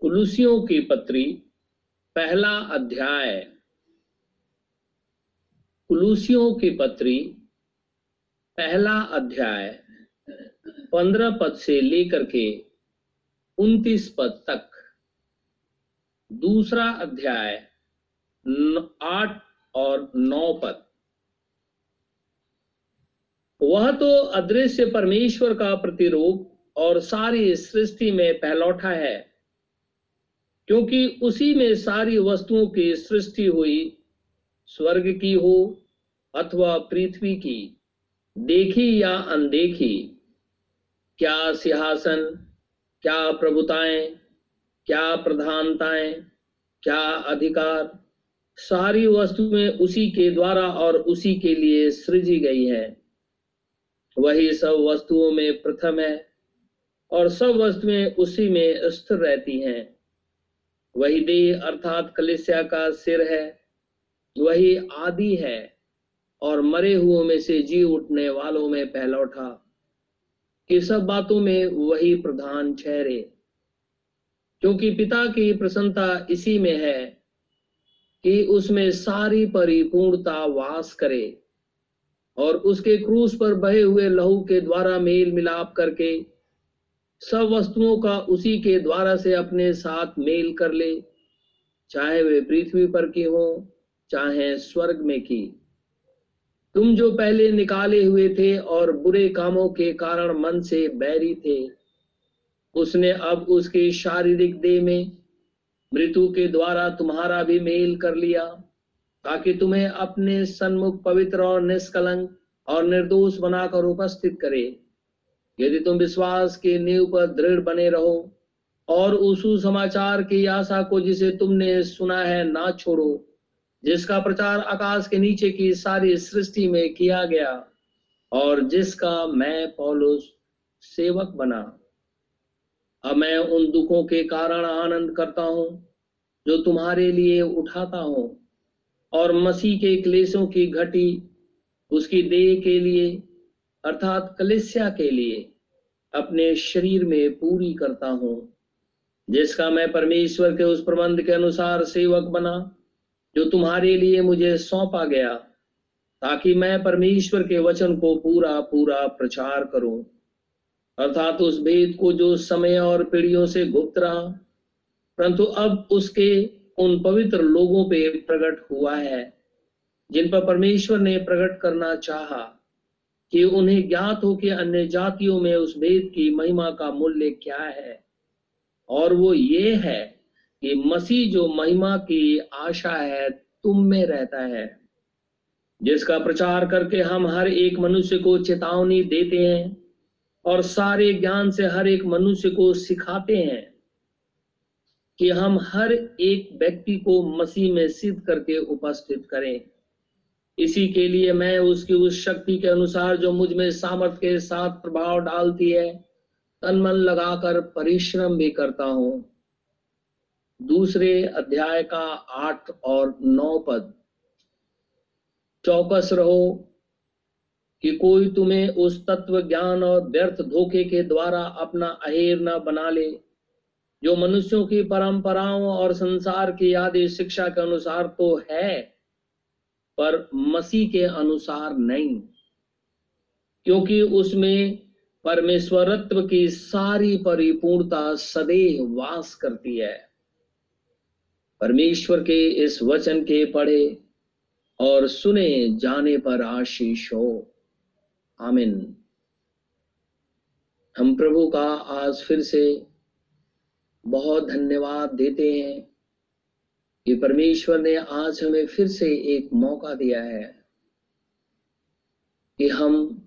कुलुसियों की पत्री, पहला अध्याय। कुलूसियों की पत्री, पहला अध्याय। पंद्रह पद से लेकर के उन्तीस पद तक। दूसरा अध्याय आठ और नौ पद। वह तो अदृश्य परमेश्वर का प्रतिरूप और सारी सृष्टि में पहलौठा है। क्योंकि उसी में सारी वस्तुओं की सृष्टि हुई, स्वर्ग की हो अथवा पृथ्वी की, देखी या अनदेखी। क्या सिंहासन, क्या प्रभुताएँ, क्या प्रधानताएँ, क्या अधिकार, सारी वस्तुएँ उसी के द्वारा और उसी के लिए सृजी गई है। वही सब वस्तुओं में प्रथम है और सब वस्तुएँ उसी में स्थिर रहती हैं। वही देह अर्थात कलिसिया का सिर है, वही आदि है, और मरे हुओं में से जी उठने वालों में पहलौठा कि सब बातों में वही प्रधान ठहरे क्योंकि पिता की प्रसन्नता इसी में है कि उसमें सारी परिपूर्णता वास करे, और उसके क्रूस पर बहे हुए लहू के द्वारा मेल मिलाप करके सब वस्तुओं का उसी के द्वारा से अपने साथ मेल कर ले। चाहे वे पृथ्वी पर की हो, चाहे स्वर्ग में की। तुम जो पहले निकाले हुए थे और बुरे कामों के कारण मन से बैरी थे, उसने अब उसके शारीरिक देह में मृत्यु के द्वारा तुम्हारा भी मेल कर लिया, ताकि तुम्हें अपने सन्मुख पवित्र और निष्कलंक और निर्दोष बनाकर उपस्थित करे। यदि तुम विश्वास के नींव पर दृढ़ बने रहो और उस समाचार की आशा को जिसे तुमने सुना है ना छोड़ो, जिसका प्रचार आकाश के नीचे की सारी सृष्टि में किया गया और जिसका मैं पौलुस सेवक बना। अब मैं उन दुखों के कारण आनंद करता हूँ, जो तुम्हारे लिए उठाता हूँ, और मसीह के क्लेशों की घटी, उसकी देह के लिए अर्थात कलिसिया के लिए अपने शरीर में पूरी करता हूँ, जिसका मैं परमेश्वर के उस प्रबंध के अनुसार सेवक बना, जो तुम्हारे लिए मुझे सौंपा गया, ताकि मैं परमेश्वर के वचन को पूरा पूरा प्रचार करूँ। अर्थात उस भेद को जो समय और पीढ़ियों से गुप्त रहा, परंतु अब उसके उन पवित्र लोगों पे प्रकट हुआ है, जिन पर परमेश्वर ने प्रकट करना चाहा। कि उन्हें ज्ञात हो कि अन्य जातियों में उस भेद की महिमा का मूल्य क्या है। और वो ये है कि मसीह जो महिमा की आशा है, तुम में रहता है, जिसका प्रचार करके हम हर एक मनुष्य को चेतावनी देते हैं और सारे ज्ञान से हर एक मनुष्य को सिखाते हैं कि हम हर एक व्यक्ति को मसीह में सिद्ध करके उपस्थित करें। इसी के लिए मैं उसकी उस शक्ति के अनुसार जो मुझमें सामर्थ्य के साथ प्रभाव डालती है तन मन लगाकर परिश्रम भी करता हूँ। दूसरे अध्याय का आठ और नौ पद। चौकस रहो कि कोई तुम्हें उस तत्व ज्ञान और व्यर्थ धोखे के द्वारा अपना अहेर न बना ले, जो मनुष्यों की परंपराओं और संसार की आदि शिक्षा के अनुसार तो है। पर मसीह के अनुसार नहीं, क्योंकि उसमें परमेश्वरत्व की सारी परिपूर्णता सदैव वास करती है। परमेश्वर के इस वचन के पढ़े और सुने जाने पर आशीष हो। आमिन। हम प्रभु का आज फिर से बहुत धन्यवाद देते हैं। कि परमेश्वर ने आज हमें फिर से एक मौका दिया है कि हम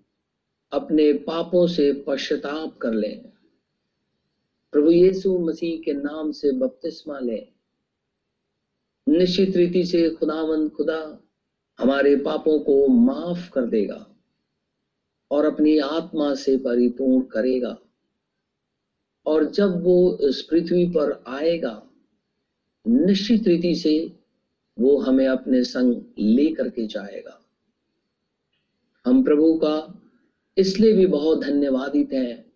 अपने पापों से पश्चाताप कर लें। प्रभु यीशु मसीह के नाम से बपतिस्मा लें। निश्चित रीति से खुदावंद खुदा हमारे पापों को माफ़ कर देगा और अपनी आत्मा से परिपूर्ण करेगा। और जब वो इस पृथ्वी पर आएगा निश्चित रीति से वो हमें अपने संग ले करके जाएगा। हम प्रभु का इसलिए भी बहुत धन्यवादित हैं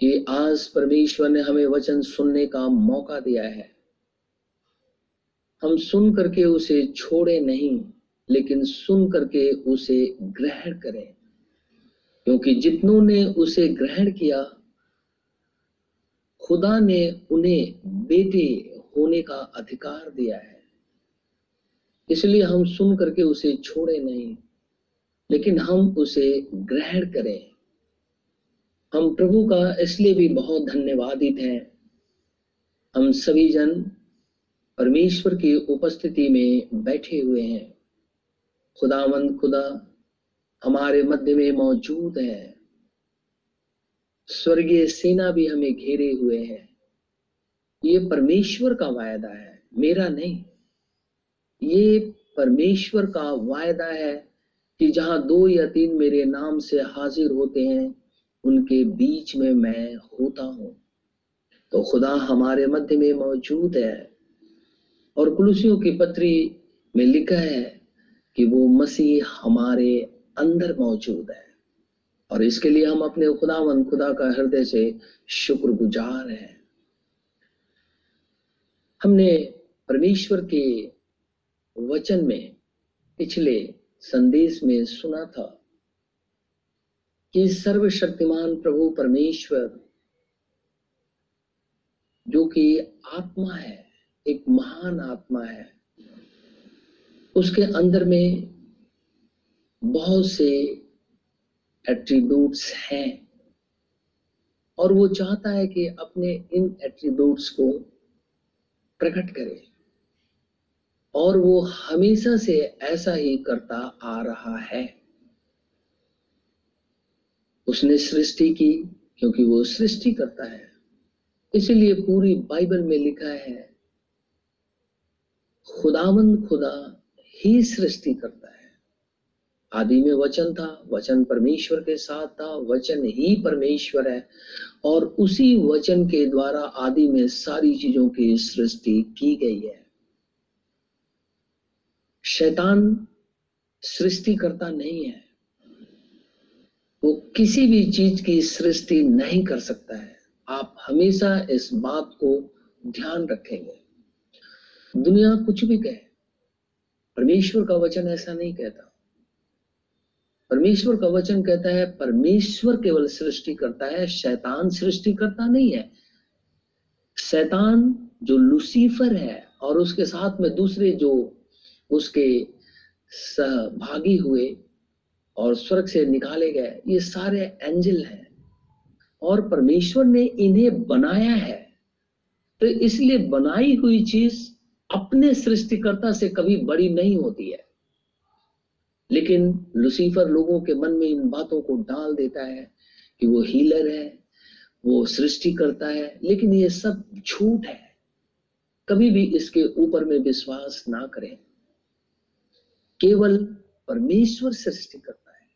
कि आज परमेश्वर ने हमें वचन सुनने का मौका दिया है। हम सुन करके उसे छोड़े नहीं, लेकिन सुन करके उसे ग्रहण करें। क्योंकि जितनों ने उसे ग्रहण किया खुदा ने उन्हें बेटे होने का अधिकार दिया है। इसलिए हम सुन करके उसे छोड़े नहीं लेकिन हम उसे ग्रहण करें। हम प्रभु का इसलिए भी बहुत धन्यवादित हैं। हम सभी जन परमेश्वर की उपस्थिति में बैठे हुए हैं। खुदावंद खुदा हमारे मध्य में मौजूद है। स्वर्गीय सेना भी हमें घेरे हुए है। ये परमेश्वर का वायदा है, मेरा नहीं। ये परमेश्वर का वायदा है कि जहाँ दो या तीन मेरे नाम से हाजिर होते हैं, उनके बीच में मैं होता हूँ। तो खुदा हमारे मध्य में मौजूद है। और कुलसियों की पत्री में लिखा है कि वो मसीह हमारे अंदर मौजूद है। और इसके लिए हम अपने खुदावन, खुदा का हृदय से शुक्रगुजार हैं। हमने परमेश्वर के वचन में पिछले संदेश में सुना था कि सर्वशक्तिमान प्रभु परमेश्वर, जो कि आत्मा है, एक महान आत्मा है, उसके अंदर में बहुत से एट्रीब्यूट्स हैं। और वो चाहता है कि अपने इन एट्रीब्यूट्स को प्रकट करे। और वो हमेशा से ऐसा ही करता आ रहा है। उसने सृष्टि की, क्योंकि वो सृष्टि करता है। इसीलिए पूरी बाइबल में लिखा है, खुदावंद खुदा ही सृष्टि करता है। आदि में वचन था, वचन परमेश्वर के साथ था, वचन ही परमेश्वर है। और उसी वचन के द्वारा आदि में सारी चीज़ों की सृष्टि की गई है। शैतान सृष्टि करता नहीं है। वो किसी भी चीज़ की सृष्टि नहीं कर सकता है। आप हमेशा इस बात को ध्यान रखेंगे। दुनिया कुछ भी कहे, परमेश्वर का वचन ऐसा नहीं कहता। परमेश्वर का वचन कहता है, परमेश्वर केवल सृष्टि करता है, शैतान सृष्टि करता नहीं है। शैतान जो लुसीफर है और उसके साथ में दूसरे जो उसके सहभागी हुए और स्वर्ग से निकाले गए, ये सारे एंजल हैं। और परमेश्वर ने इन्हें बनाया है। तो इसलिए बनाई हुई चीज़ अपने सृष्टिकर्ता से कभी बड़ी नहीं होती है। लेकिन लुसीफर लोगों के मन में इन बातों को डाल देता है कि वो हीलर है, वो सृष्टि करता है, लेकिन ये सब झूठ है। कभी भी इसके ऊपर में विश्वास ना करें। केवल परमेश्वर सृष्टि करता है।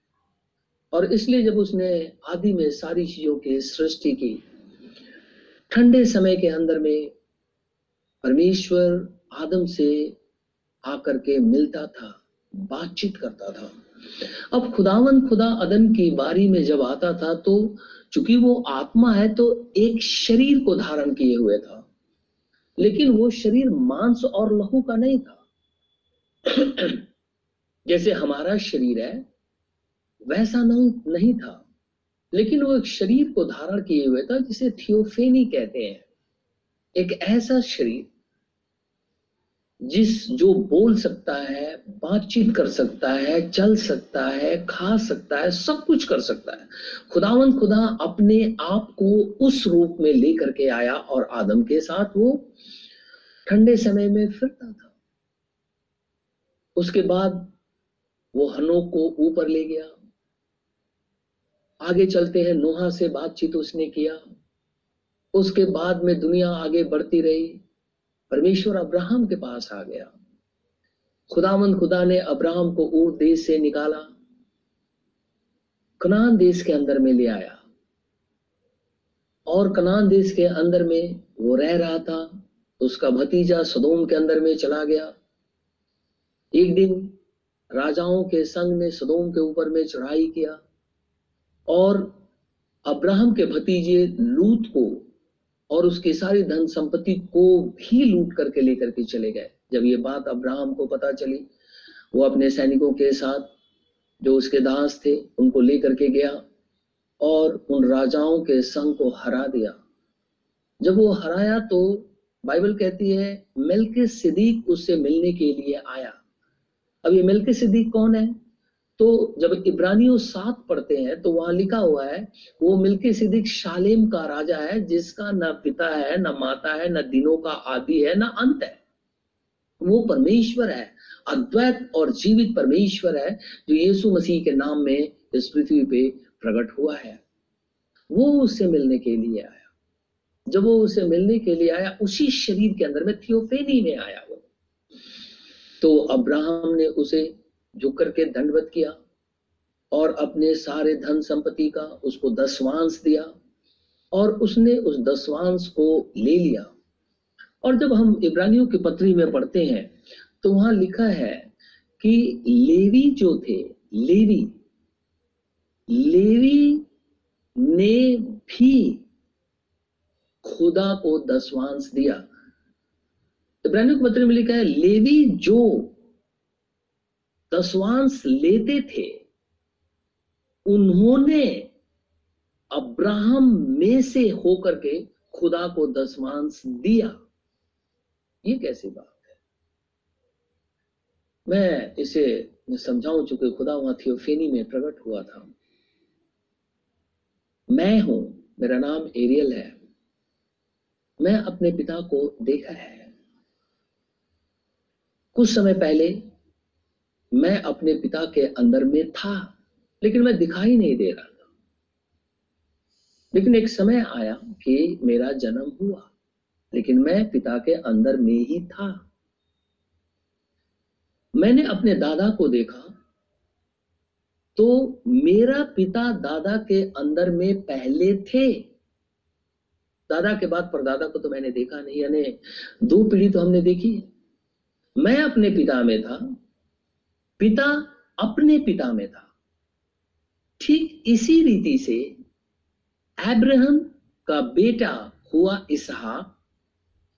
और इसलिए जब उसने आदि में सारी चीज़ों की सृष्टि की, ठंडे समय के अंदर में परमेश्वर आदम से आकर के मिलता था। बातचीत करता था। अब खुदावन खुदा अदन की बारी में जब आता था तो चूँकि वो आत्मा है तो एक शरीर को धारण किए हुए था। लेकिन वो शरीर मांस और लहू का नहीं था। जैसे हमारा शरीर है, वैसा नहीं नहीं था। लेकिन वो एक शरीर को धारण किए हुए था, जिसे थियोफेनी कहते हैं। एक ऐसा शरीर जिस जो बोल सकता है, बातचीत कर सकता है, चल सकता है, खा सकता है, सब कुछ कर सकता है। खुदावन खुदा अपने आप को उस रूप में लेकर के आया और आदम के साथ वो ठंडे समय में फिरता था। उसके बाद वो हनोक को ऊपर ले गया। आगे चलते हैं, नोहा से बातचीत उसने किया। उसके बाद में दुनिया आगे बढ़ती रही। परमेश्वर अब्राहम के पास आ गया। खुदामंद खुदा ने अब्राहम को ऊर देश से निकाला, कनान देश के अंदर में ले आया। और कनान देश के अंदर में वो रह रहा था, उसका भतीजा सदोम के अंदर में चला गया। एक दिन राजाओं के संग ने सदोम के ऊपर में चढ़ाई किया और अब्राहम के भतीजे लूत को और उसकी सारी धन संपत्ति को भी लूट करके लेकर के चले गए। जब ये बात अब्राहम को पता चली, वो अपने सैनिकों के साथ, जो उसके दास थे, उनको लेकर के गया और उन राजाओं के संग को हरा दिया। जब वो हराया तो बाइबल कहती है मिलके सिद्दीक उससे मिलने के लिए आया। अब ये मिलके सिद्दीक कौन है? तो जब इब्रानियों सात पढ़ते हैं तो वहाँ लिखा हुआ है, वो मिलके सिद्दीक शालेम का राजा है, जिसका न पिता है, न माता है, न दिनों का आदि है, न अंत है। वो परमेश्वर है, अद्वैत और जीवित परमेश्वर है, जो यीशु मसीह के नाम में इस पृथ्वी पे प्रकट हुआ है। वो उससे मिलने के लिए आया। जब वो उसे मिलने के लिए आया, उसी शरीर के अंदर में थियोफेनी में आया वो। तो अब्राहम ने उसे झुक करके दंडवत किया और अपने सारे धन संपत्ति का उसको दसवांश दिया और उसने उस दसवांश को ले लिया। और जब हम इब्रानियों की पत्री में पढ़ते हैं तो वहाँ लिखा है कि लेवी जो थे, लेवी लेवी ने भी खुदा को दसवांश दिया। इब्रानियों की पत्री में लिखा है, लेवी जो दसवांश लेते थे, उन्होंने अब्राहम में से होकर के खुदा को दसवांश दिया। ये कैसी बात है? मैं इसे समझाऊं, चुके खुदा वहाँ थियोफेनी में प्रकट हुआ था। मैं हूँ, मेरा नाम एरियल है। मैं अपने पिता को देखा है। कुछ समय पहले मैं अपने पिता के अंदर में था, लेकिन मैं दिखाई नहीं दे रहा था। लेकिन एक समय आया कि मेरा जन्म हुआ, लेकिन मैं पिता के अंदर में ही था। मैंने अपने दादा को देखा तो मेरा पिता दादा के अंदर में पहले थे। दादा के बाद परदादा को तो मैंने देखा नहीं, यानी दो पीढ़ी तो हमने देखी। मैं अपने पिता में था पिता अपने पिता में था। ठीक इसी रीति से एब्राहम का बेटा हुआ इसहाक।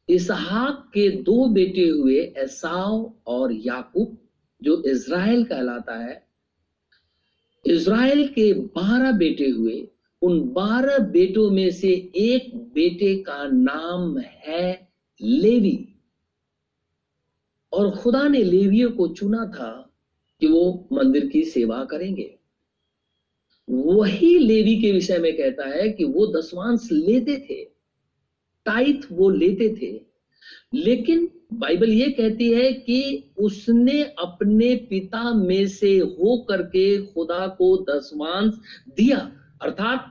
इसहाक के दो बेटे हुए एसाव और याकूब, जो इज़राइल कहलाता है। इज़राइल के बारह बेटे हुए। उन बारह बेटों में से एक बेटे का नाम है लेवी। और खुदा ने लेवियों को चुना था कि वो मंदिर की सेवा करेंगे। वही लेवी के विषय में कहता है कि वो दसवांश लेते थे, टाइथ वो लेते थे। लेकिन बाइबल ये कहती है कि उसने अपने पिता में से हो करके खुदा को दसवांश दिया। अर्थात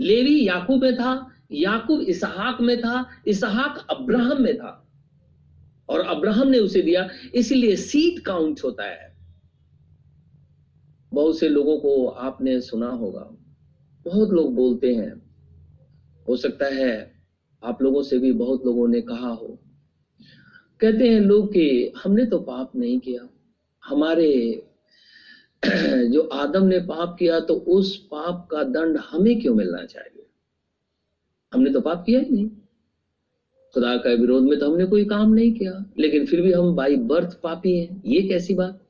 लेवी याकूब में था, याकूब इसहाक में था, इसहाक अब्राहम में था। और अब्राहम ने उसे दिया, इसलिए सीट काउंट होता है। बहुत से लोगों को आपने सुना होगा। बहुत लोग बोलते हैं, हो सकता है आप लोगों से भी बहुत लोगों ने कहा हो। कहते हैं लोग कि हमने तो पाप नहीं किया। हमारे जो आदम ने पाप किया तो उस पाप का दंड हमें क्यों मिलना चाहिए? हमने तो पाप किया ही नहीं। खुदा का विरोध में तो हमने कोई काम नहीं किया। लेकिन फिर भी हम बाई बर्थ पापी हैं। ये कैसी बात?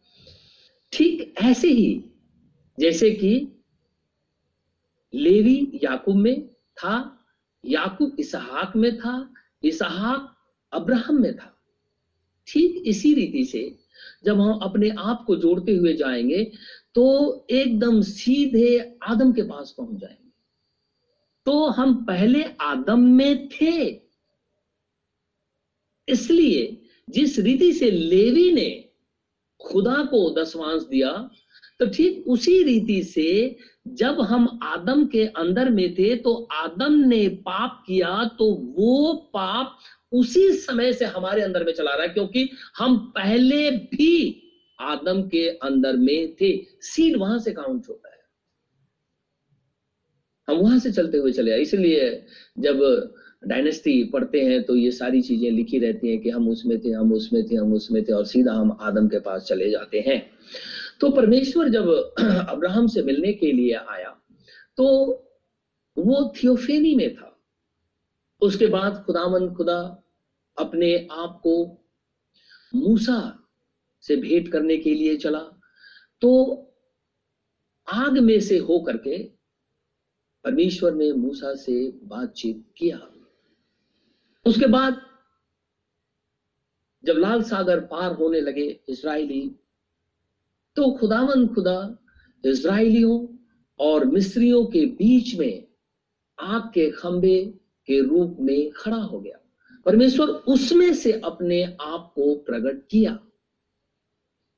ठीक ऐसे ही जैसे कि लेवी याकूब में था, याकूब इसहाक में था, इसहाक अब्राहम में था। ठीक इसी रीति से जब हम अपने आप को जोड़ते हुए जाएँगे तो एकदम सीधे आदम के पास पहुँच जाएँगे। तो हम पहले आदम में थे। इसलिए जिस रीति से लेवी ने खुदा को दसवांश दिया तो ठीक उसी रीति से जब हम आदम के अंदर में थे तो आदम ने पाप किया तो वो पाप उसी समय से हमारे अंदर में चला रहा है, क्योंकि हम पहले भी आदम के अंदर में थे। सीड वहाँ से काउंट होता है। हम वहाँ से चलते हुए चले आए। इसलिए जब डायनेस्टी पढ़ते हैं तो ये सारी चीज़ें लिखी रहती हैं कि हम उसमें थे, हम उसमें थे, हम उसमें थे, और सीधा हम आदम के पास चले जाते हैं। तो परमेश्वर जब अब्राहम से मिलने के लिए आया तो वो थियोफेनी में था। उसके बाद खुदामंद खुदा अपने आप को मूसा से भेंट करने के लिए चला। तो आग में से हो करके परमेश्वर ने मूसा से बातचीत किया। उसके बाद जब लाल सागर पार होने लगे इसराइली तो खुदावन खुदा इसराइलियों और मिस्रियों के बीच में आग के खंबे के रूप में खड़ा हो गया। परमेश्वर उसमें से अपने आप को प्रकट किया।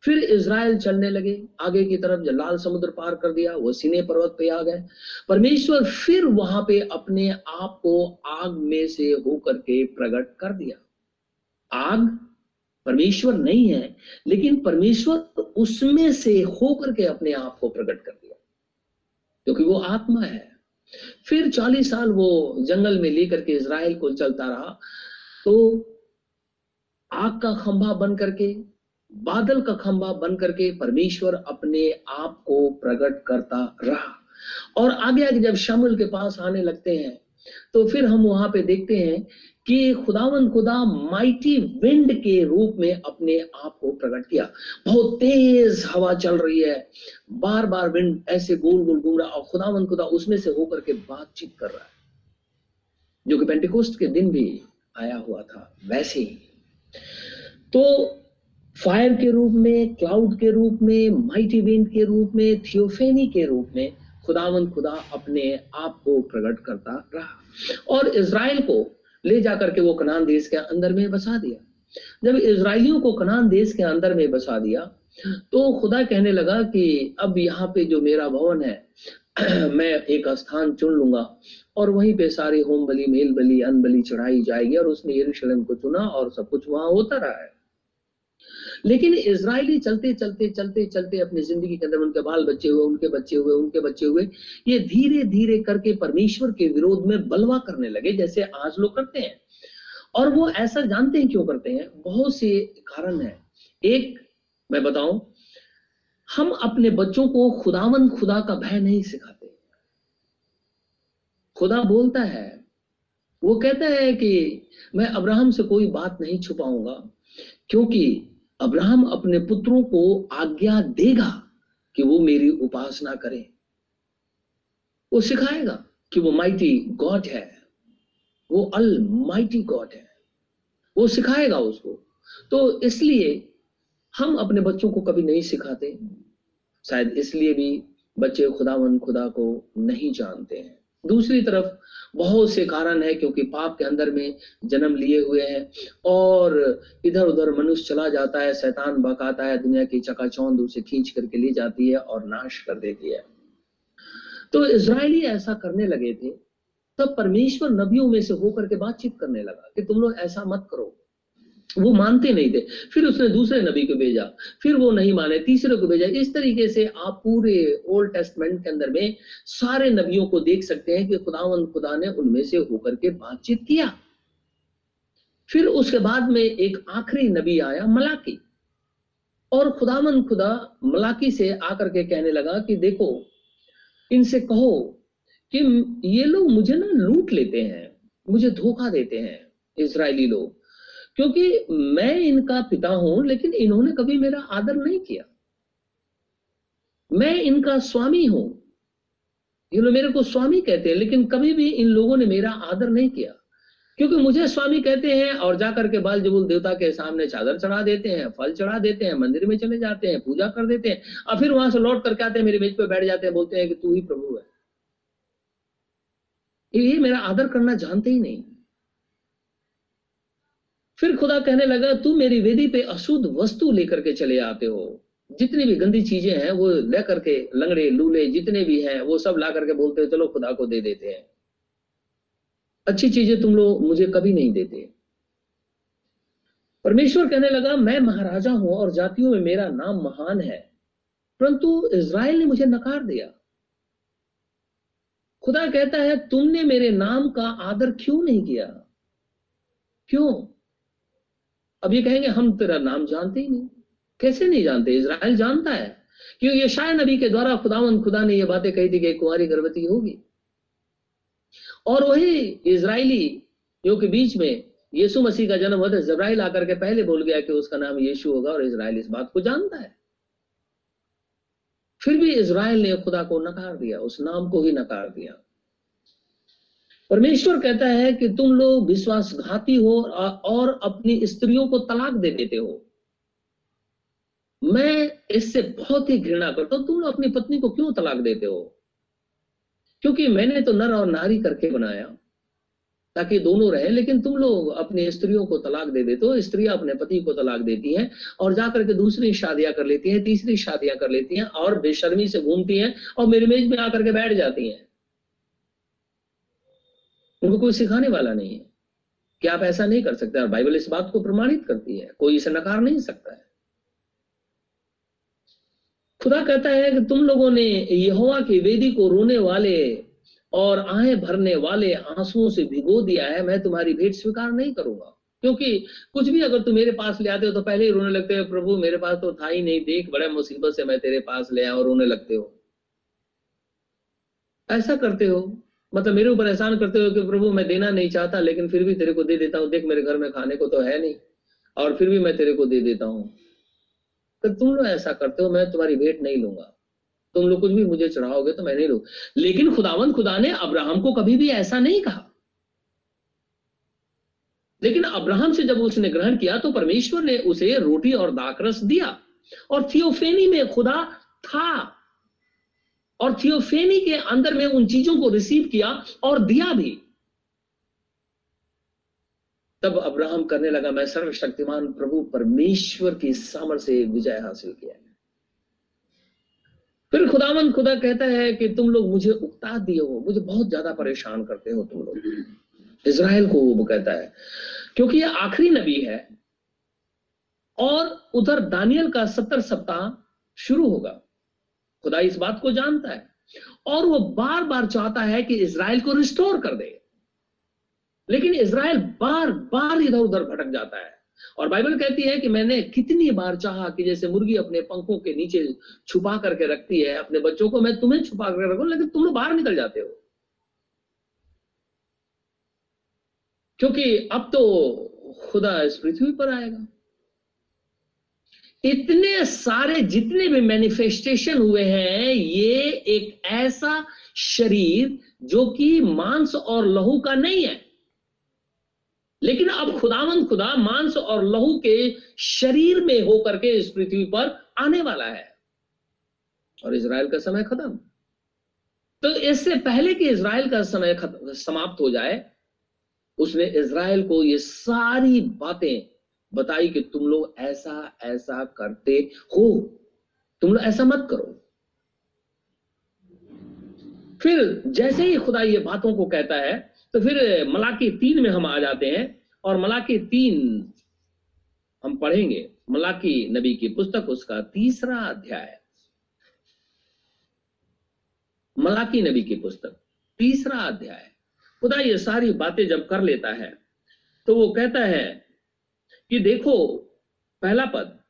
फिर इज़राइल चलने लगे। आगे की तरफ़ जब लाल समुद्र पार कर दिया, वो सीने पर्वत पे आ गए। परमेश्वर फिर वहाँ पे अपने आप को आग में से होकर के प्रकट कर दिया। आग परमेश्वर नहीं है, लेकिन परमेश्वर उसमें से होकर के अपने आप को प्रकट कर दिया, क्योंकि वो आत्मा है। फिर चालीस साल वो जंगल में लेकर के इसराइल को चलता रहा तो आग का खंभा बन करके, बादल का खंभा बन करके परमेश्वर अपने आप को प्रकट करता रहा। और आगे आगे जब शमुल के पास आने लगते हैं तो फिर हम वहाँ पे देखते हैं कि खुदावन खुदा माइटी विंड के रूप में अपने आप को प्रकट किया। बहुत तेज हवा चल रही है। बार बार विंड ऐसे गोल गोल घूम रहा और खुदावन खुदा उसमें से होकर के बातचीत कर रहा है। जो कि पेंटिकोस्ट के दिन भी आया हुआ था, वैसे ही। तो फायर के रूप में, क्लाउड के रूप में, माइटी विंड के रूप में, थियोफेनी के रूप में खुदावन खुदा अपने आप को प्रकट करता रहा। और इज़राइल को ले जाकर के वो कनान देश के अंदर में बसा दिया। जब इसराइलियों को कनान देश के अंदर में बसा दिया तो खुदा कहने लगा कि अब यहाँ पे जो मेरा भवन है, मैं एक स्थान चुन लूँगा और वहीं पे सारे होम बली मेल बली अन बलि चढ़ाई जाएगी और उसने यरूशलेम को चुना और सब कुछ वहाँ होता रहा है। लेकिन इसराइली चलते चलते चलते चलते अपनी ज़िंदगी के अंदर उनके बाल बच्चे हुए, उनके बच्चे हुए, उनके बच्चे हुए, ये धीरे धीरे करके परमेश्वर के विरोध में बलवा करने लगे, जैसे आज लोग करते हैं। और वो ऐसा जानते हैं क्यों करते हैं? बहुत से कारण है। एक, मैं बताऊँ, हम अपने बच्चों को खुदावन खुदा का भय नहीं सिखाते। खुदा बोलता है, वो कहता है कि मैं अब्राहम से कोई बात नहीं छुपाऊँगा, क्योंकि अब्राहम अपने पुत्रों को आज्ञा देगा कि वो मेरी उपासना करें। वो सिखाएगा कि वो माइटी गॉड है। वो अल माइटी गॉड है। वो सिखाएगा उसको। तो इसलिए हम अपने बच्चों को कभी नहीं सिखाते। शायद इसलिए भी बच्चे खुदावन खुदा को नहीं जानते हैं। दूसरी तरफ़ बहुत से कारण है क्योंकि पाप के अंदर में जन्म लिए हुए हैं और इधर उधर मनुष्य चला जाता है, शैतान बकाता है, दुनिया की चकाचौंध उसे खींच करके ले जाती है और नाश कर देती है। तो इसराइली ऐसा करने लगे थे, तब परमेश्वर नबियों में से होकर के बातचीत करने लगा कि तुम लोग ऐसा मत करो। वो मानते नहीं थे। फिर उसने दूसरे नबी को भेजा। फिर वो नहीं माने, तीसरे को भेजा। इस तरीके से आप पूरे ओल्ड टेस्टमेंट के अंदर में सारे नबियों को देख सकते हैं कि खुदावन खुदा ने उनमें से होकर के बातचीत किया। फिर उसके बाद में एक आखिरी नबी आया, मलाकी। और खुदावन खुदा मलाकी से आकर के कहने लगा कि देखो, इनसे कहो कि ये लोग मुझे ना लूट लेते हैं, मुझे धोखा देते हैं इसराइली लोग। क्योंकि मैं इनका पिता हूँ, लेकिन इन्होंने कभी मेरा आदर नहीं किया। मैं इनका स्वामी हूँ। ये लोग मेरे को स्वामी कहते हैं, लेकिन कभी भी इन लोगों ने मेरा आदर नहीं किया। क्योंकि मुझे स्वामी कहते हैं और जाकर के बाल जबुल देवता के सामने चादर चढ़ा देते हैं, फल चढ़ा देते हैं, मंदिर में चले जाते हैं, पूजा कर देते हैं, और फिर वहाँ से लौट करके आते हैं, मेरे मेज पे बैठ जाते हैं, बोलते हैं कि तू ही प्रभु है। ये मेरा आदर करना जानते ही नहीं। फिर खुदा कहने लगा, तू मेरी वेदी पे अशुद्ध वस्तु लेकर के चले आते हो। जितनी भी गंदी चीज़ें हैं, वो ले करके लंगड़े, लूले, जितने भी हैं, वो सब ला करके बोलते हो, चलो खुदा को दे देते हैं। अच्छी चीज़ें तुम लोग मुझे कभी नहीं देते। परमेश्वर कहने लगा, मैं महाराजा हूँ और जातियों में मेरा नाम महान है, परंतु इज़राइल ने मुझे नकार दिया। खुदा कहता है, तुमने मेरे नाम का आदर क्यों नहीं किया? क्यों? अब ये कहेंगे, हम तेरा नाम जानते ही नहीं। कैसे नहीं जानते? इसराइल जानता है। क्योंकि ये शायद नबी के द्वारा खुदावन, खुदा ने ये बातें कही थी कि कुंवारी गर्भवती होगी। और वही इसराइलियों के बीच में यीशु मसीह का जन्म होता है जब्राइल आकर के पहले बोल गया कि उसका नाम यीशु होगा और इसराइल इस बात को जानता है। फिर भी इसराइल ने खुदा को नकार दिया, उस नाम को ही नकार दिया। परमेश्वर कहता है कि तुम लोग विश्वासघाती हो और अपनी स्त्रियों को तलाक दे देते हो। मैं इससे बहुत ही घृणा करता हूँ। तुम लोग अपनी पत्नी को क्यों तलाक देते हो? क्योंकि मैंने तो नर और नारी करके बनाया, ताकि दोनों रहे, लेकिन तुम लोग अपनी स्त्रियों को तलाक दे देते हो। स्त्रियाँ अपने पति को तलाक देती हैं और जाकर के दूसरी शादियाँ कर लेती हैं, तीसरी शादियाँ कर लेती हैं और बेशर्मी से घूमती हैं और मेरे मेज में आकर के बैठ जाती हैं। उनको कोई सिखाने वाला नहीं है। कि आप ऐसा नहीं कर सकते, और बाइबल इस बात को प्रमाणित करती है, कोई इसे नकार नहीं सकता है। खुदा कहता है कि तुम लोगों ने यहोवा की वेदी को रोने वाले और आहें भरने वाले आंसुओं से भिगो दिया है, मैं तुम्हारी भेंट स्वीकार नहीं करूँगा। क्योंकि कुछ भी अगर तुम मेरे पास ले आते हो तो पहले ही रोने लगते हो, प्रभु, मेरे पास तो था ही नहीं, देख, बड़े मुसीबत से मैं तेरे पास ले आया और रोने लगते हो। ऐसा करते हो मतलब मेरे ऊपर एहसान करते हो कि प्रभु, मैं देना नहीं चाहता, लेकिन फिर भी तेरे को दे देता हूँ। देख, मेरे घर में खाने को तो है नहीं, और फिर भी मैं तेरे को दे देता हूँ। तो तुम लोग ऐसा करते हो, मैं तुम्हारी भेंट नहीं लूँगा। तुम लोग कुछ भी मुझे चढ़ाओगे तो मैं नहीं लू लेकिन खुदावंत खुदा ने अब्राहम को कभी भी ऐसा नहीं कहा। लेकिन अब्राहम से जब उसने ग्रहण किया तो परमेश्वर ने उसे रोटी और दाकरस दिया, और थियोफेनी में खुदा था। और थियोफेनी के अंदर में उन चीज़ों को रिसीव किया और दिया भी। तब अब्राहम करने लगा, मैं सर्वशक्तिमान प्रभु, परमेश्वर की सामर से विजय हासिल किया फिर खुदावन खुदा कहता है कि, तुम लोग मुझे उकता दिए हो, मुझे बहुत ज़्यादा परेशान करते हो तुम लोग। इसराइल को वो कहता है, क्योंकि ये आखिरी नबी है और उधर दानियल का सत्तर सप्ताह शुरू होगा। खुदा इस बात को जानता है। और वो बार बार चाहता है कि इसराइल को रिस्टोर कर दे। लेकिन इसराइल बार बार इधर उधर भटक जाता है। और बाइबल कहती है कि मैंने कितनी बार चाहा कि जैसे मुर्गी अपने पंखों के नीचे छुपा करके रखती है, अपने बच्चों को मैं तुम्हें छुपा कर रखू, लेकिन तुम लोग बाहर निकल जाते हो। क्योंकि अब तो खुदा इस पृथ्वी पर आएगा। इतने सारे जितने भी मैनिफेस्टेशन हुए हैं, ये एक ऐसा शरीर जो कि मांस और लहू का नहीं है। लेकिन अब खुदावंद खुदा मांस और लहू के शरीर में होकर के इस पृथ्वी पर आने वाला है। और इसराइल का समय खत्म। तो इससे पहले कि इसराइल का समय समाप्त हो जाए, उसने इसराइल को ये सारी बातें बताई कि तुम लोग ऐसा ऐसा करते हो। तुम लोग ऐसा मत करो। फिर जैसे ही खुदा ये बातों को कहता है तो फिर मलाकी तीन में हम आ जाते हैं और मलाकी तीन हम पढ़ेंगे। मलाकी नबी की पुस्तक, उसका तीसरा अध्याय। मलाकी नबी की पुस्तक, तीसरा अध्याय। खुदा ये सारी बातें जब कर लेता है तो वो कहता है कि देखो, पहला पद,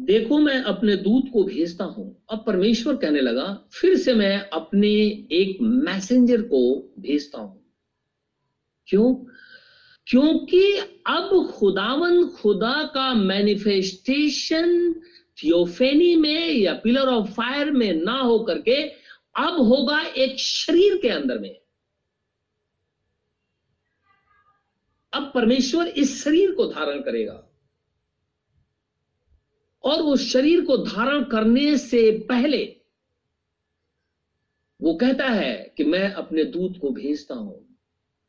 देखो मैं अपने दूत को भेजता हूँ। अब परमेश्वर कहने लगा, फिर से मैं अपने एक मैसेंजर को भेजता हूँ। क्यों? क्योंकि अब खुदावन खुदा का मैनिफेस्टेशन थियोफेनी में या पिलर ऑफ़ फायर में ना हो करके अब होगा एक शरीर के अंदर में। अब परमेश्वर इस शरीर को धारण करेगा। और उस शरीर को धारण करने से पहले वो कहता है कि मैं अपने दूत को भेजता हूँ।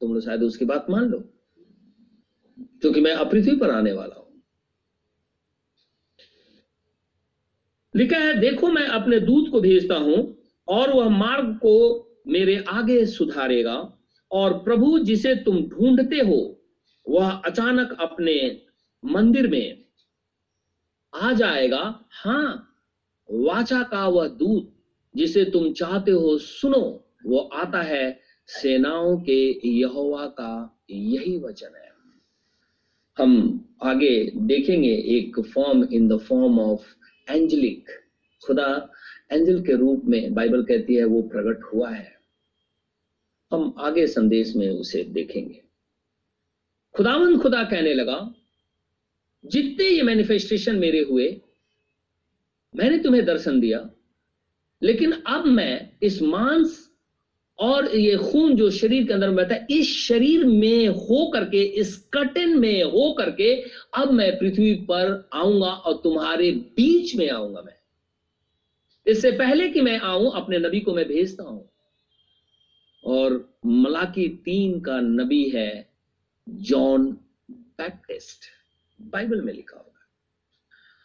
तुम लोग शायद उसकी बात मान लो, क्योंकि मैं अपृथ्वी पर आने वाला हूँ। लिखा है, देखो मैं अपने दूत को भेजता हूँ और वह मार्ग को मेरे आगे सुधारेगा और प्रभु जिसे तुम ढूंढते हो वह अचानक अपने मंदिर में आ जाएगा। हाँ, वाचा का वह दूत जिसे तुम चाहते हो, सुनो, वो आता है। सेनाओं के यहोवा का यही वचन है। हम आगे देखेंगे एक form in the form of angelic खुदा एंजल के रूप में बाइबल कहती है, वो प्रकट हुआ है। हम आगे संदेश में उसे देखेंगे। खुदावंद खुदा कहने लगा, जितने ये मैनिफेस्टेशन मेरे हुए, मैंने तुम्हें दर्शन दिया, लेकिन अब मैं इस मांस और ये खून जो शरीर के अंदर में बहता है, इस शरीर में हो करके, इस कटन में हो करके, अब मैं पृथ्वी पर आऊँगा और तुम्हारे बीच में आऊँगा मैं। इससे पहले कि मैं आऊँ, अपने नबी को मैं भेजता हूँ। और मलाकी तीन का नबी है जॉन बैप्टिस्ट बाइबल में लिखा होगा।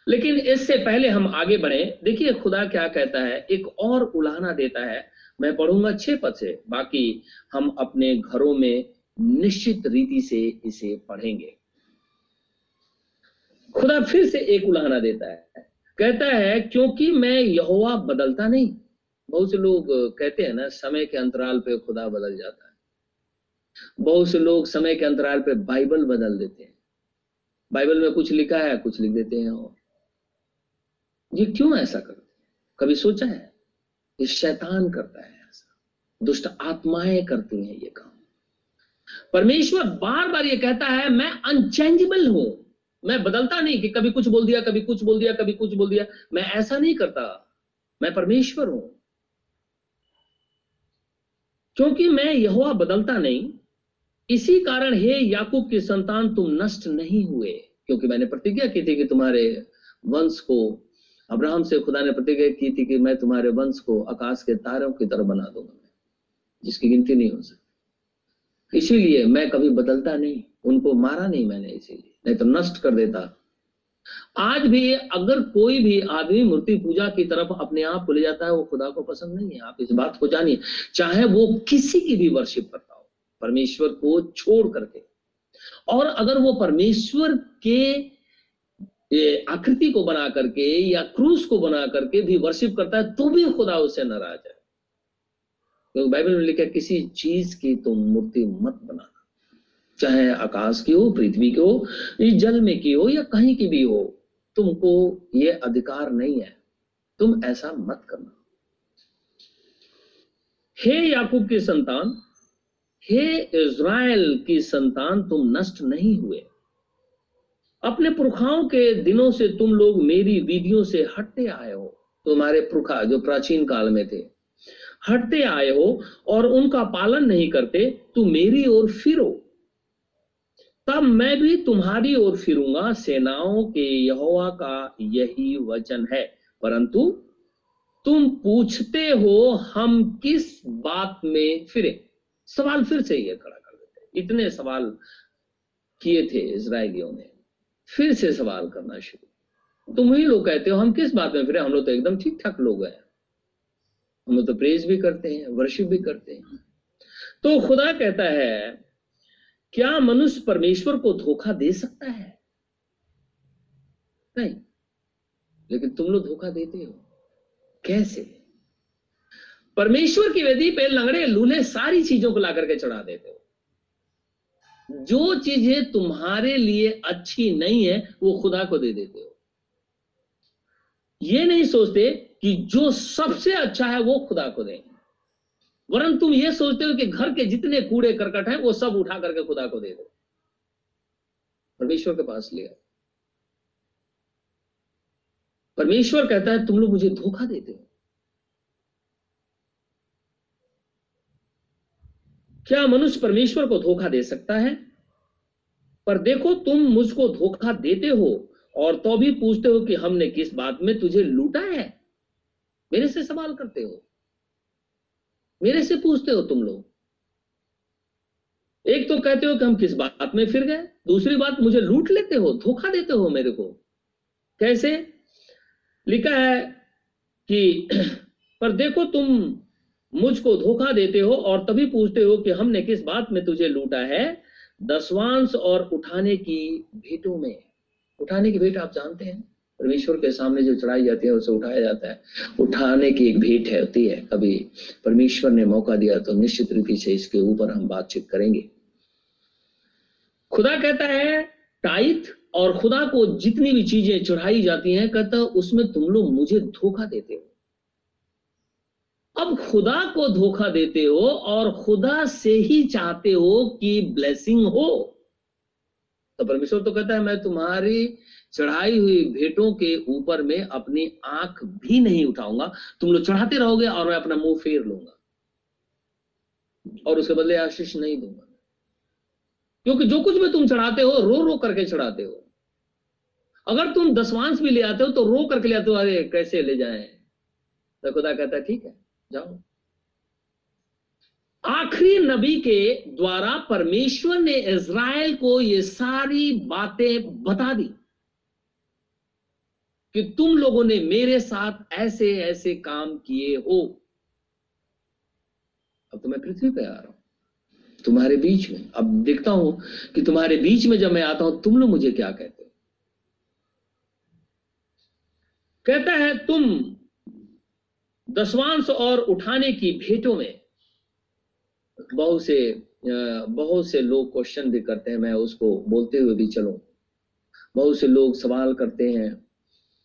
लेकिन इससे पहले हम आगे बढ़े। देखिए खुदा क्या कहता है, एक और उलाहना देता है। मैं पढ़ूँगा छह पद से, बाकी हम अपने घरों में निश्चित रीति से इसे पढ़ेंगे। खुदा फिर से एक उलाहना देता है। कहता है, क्योंकि मैं यहोवा बदलता नहीं। बहुत से लोग कहते हैं ना, समय के अंतराल पे खुदा बदल जाता है। बहुत से लोग समय के अंतराल पे बाइबल बदल देते हैं। बाइबल में कुछ लिखा है, कुछ लिख देते हैं और। ये क्यों ऐसा करते हैं? कभी सोचा है? ये शैतान करता है ऐसा। दुष्ट आत्माएँ करती हैं ये काम। परमेश्वर बार बार ये कहता है, मैं अनचेंजेबल हूँ। मैं बदलता नहीं कि कभी कुछ बोल दिया, कभी कुछ बोल दिया, कभी कुछ बोल दिया। मैं ऐसा नहीं करता। मैं परमेश्वर हूँ। क्योंकि मैं यहोवा बदलता नहीं इसी कारण हे याकूब की संतान, तुम नष्ट नहीं हुए, क्योंकि मैंने प्रतिज्ञा की थी कि तुम्हारे वंश को, अब्राहम से खुदा ने प्रतिज्ञा की थी कि मैं तुम्हारे वंश को आकाश के तारों की तरह बना दूँगा जिसकी गिनती नहीं हो सकती। इसीलिए मैं कभी बदलता नहीं, उनको मारा नहीं मैंने इसीलिए, नहीं तो नष्ट कर देता। आज भी अगर कोई भी आदमी मूर्ति पूजा की तरफ़ अपने आप को ले जाता है, वो खुदा को पसंद नहीं है। आप इस बात को जानिए, चाहे वो किसी की भी वर्शिप करता परमेश्वर को छोड़ करके। और अगर वो परमेश्वर के आकृति को बना करके या क्रूस को बना करके भी वर्शिप करता है तो भी खुदा उसे नाराज़ है। क्योंकि बाइबल में लिखा किसी चीज़ की तुम मूर्ति मत बनाना। चाहे आकाश की हो, पृथ्वी की हो जल में की हो, या कहीं की भी हो, तुमको ये अधिकार नहीं है। तुम ऐसा मत करना। हे याकूब के संतान हे इज़राइल की संतान, तुम नष्ट नहीं हुए। अपने पुरखाओं के दिनों से तुम लोग मेरी विधियों से हटते आए हो, तुम्हारे पुरखा जो प्राचीन काल में थे। हटते आए हो और उनका पालन नहीं करते, तू मेरी ओर फिरो। तब मैं भी तुम्हारी ओर फिरूँगा, सेनाओं के यहोवा का यही वचन है। परंतु तुम पूछते हो, हम किस बात में फिरे? सवाल फिर से ये खड़ा कर देते इतने सवाल किए थे इसराइलियों ने, फिर से सवाल करना शुरू। तुम ही लोग कहते हो, हम किस बात में फिरे? हम लोग तो एकदम ठीक ठाक लोग हैं। हम लोग तो प्रेज भी करते हैं वर्शिप भी करते हैं। तो खुदा कहता है, क्या मनुष्य परमेश्वर को धोखा दे सकता है? नहीं। लेकिन तुम लोग धोखा देते हो। कैसे? परमेश्वर की वेदी पे लंगड़े लूल्हे सारी चीज़ों को ला करके चढ़ा देते हो। जो चीज़ें तुम्हारे लिए अच्छी नहीं है, वो खुदा को दे देते हो। ये नहीं सोचते कि जो सबसे अच्छा है, वो खुदा को दें। वरन तुम ये सोचते हो कि घर के जितने कूड़े करकट हैं, वो सब उठा करके खुदा को दे दो। परमेश्वर के पास लिया परमेश्वर कहता है, तुम लोग मुझे धोखा देते हो। क्या मनुष्य परमेश्वर को धोखा दे सकता है? पर देखो, तुम मुझको धोखा देते हो, और तो भी पूछते हो कि हमने किस बात में तुझे लूटा है? मेरे से सवाल करते हो। मेरे से पूछते हो तुम लोग। एक तो कहते हो कि हम किस बात में फिर गए, दूसरी बात, मुझे लूट लेते हो, धोखा देते हो मेरे को। कैसे? लिखा है कि, पर देखो, तुम मुझको धोखा देते हो और तभी पूछते हो कि हमने किस बात में तुझे लूटा है? दसवांश और उठाने की भेंटों में। उठाने की भेंट आप जानते हैं। परमेश्वर के सामने जो चढ़ाई जाती है, उसे उठाया जाता है। उठाने की एक भेंट है होती है कभी। परमेश्वर ने मौका दिया तो निश्चित रीति से इसके ऊपर हम बातचीत करेंगे। खुदा कहता है टाइथ और खुदा को जितनी भी चीज़ें चढ़ाई जाती हैं, कहता उसमें तुम लोग मुझे धोखा देते हो। अब खुदा को धोखा देते हो और खुदा से ही चाहते हो कि ब्लेसिंग हो। तो परमेश्वर तो कहता है, मैं तुम्हारी चढ़ाई हुई भेंटों के ऊपर में अपनी आँख भी नहीं उठाऊँगा। तुम लोग चढ़ाते रहोगे और मैं अपना मुँह फेर लूँगा। और उसके बदले आशीष नहीं दूँगा। क्योंकि जो कुछ भी तुम चढ़ाते हो, रो रो करके चढ़ाते हो। अगर तुम दसवांश भी ले आते हो तो रो करके ले आते हो, अरे, कैसे ले जाए? तो खुदा कहता है, ठीक है। जाओ। आखिरी नबी के द्वारा परमेश्वर ने इज़राइल को ये सारी बातें बता दी कि तुम लोगों ने मेरे साथ ऐसे ऐसे काम किए हो। अब तो मैं पृथ्वी पे आ रहा हूँ, तुम्हारे बीच में। अब देखता हूँ कि तुम्हारे बीच में जब मैं आता हूँ, तुम लोग मुझे क्या कहते हो? कहता है, तुम दसवांश और उठाने की भेंटों में बहुत से बहुत से लोग क्वेश्चन भी करते हैं, मैं उसको बोलते हुए भी चलूँ। बहुत से लोग सवाल करते हैं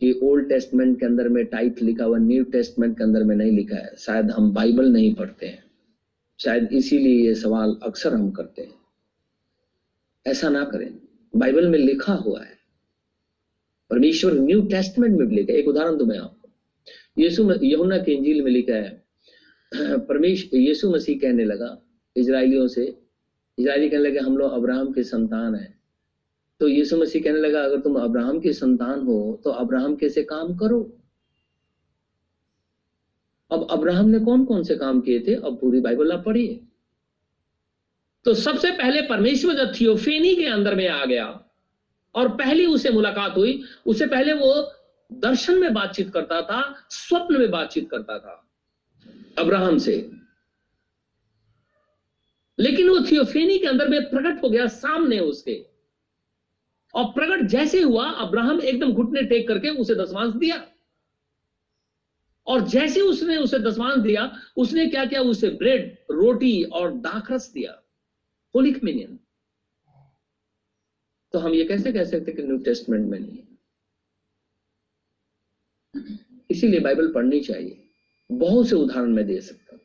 कि ओल्ड टेस्टमेंट के अंदर में टाइट लिखा हुआ न्यू टेस्टमेंट के अंदर में नहीं लिखा है। शायद हम बाइबल नहीं पढ़ते हैं। शायद इसीलिए ये सवाल अक्सर हम करते हैं। ऐसा ना करें। बाइबल में लिखा हुआ है। परमेश्वर न्यू टेस्टमेंट में भी लिखा एक उदाहरण दो मैं आपको यीशु यमुना के इंजील में लिखा है परमेश्वर यीशु मसीह कहने लगा इजरायलियों से इजरायली कहने लगे, हम लोग अब्राहम के संतान हैं। तो यीशु मसीह कहने लगा, अगर तुम अब्राहम के संतान हो तो अब्राहम कैसे काम करो? अब अब्राहम ने कौन कौन से काम किए थे? अब पूरी बाइबल आप पढ़िए। तो सबसे पहले परमेश्वर जब थियोफेनी के अंदर में आ गया, और पहली उसे मुलाकात हुई, उससे पहले वो दर्शन में बातचीत करता था, स्वप्न में बातचीत करता था, अब्राहम से। लेकिन वो थियोफेनी के अंदर में प्रकट हो गया सामने उसके। और प्रकट जैसे हुआ, अब्राहम एकदम घुटने टेक करके उसे दसवांश दिया। और जैसे उसने उसे दसवांश दिया, उसने क्या किया? उसे ब्रेड, रोटी और दाखरस दिया। Holy communion. तो हम ये कैसे कह सकते कि न्यू टेस्टमेंट में नहीं इसीलिए बाइबल पढ़नी चाहिए। बहुत से उदाहरण मैं दे सकता हूँ।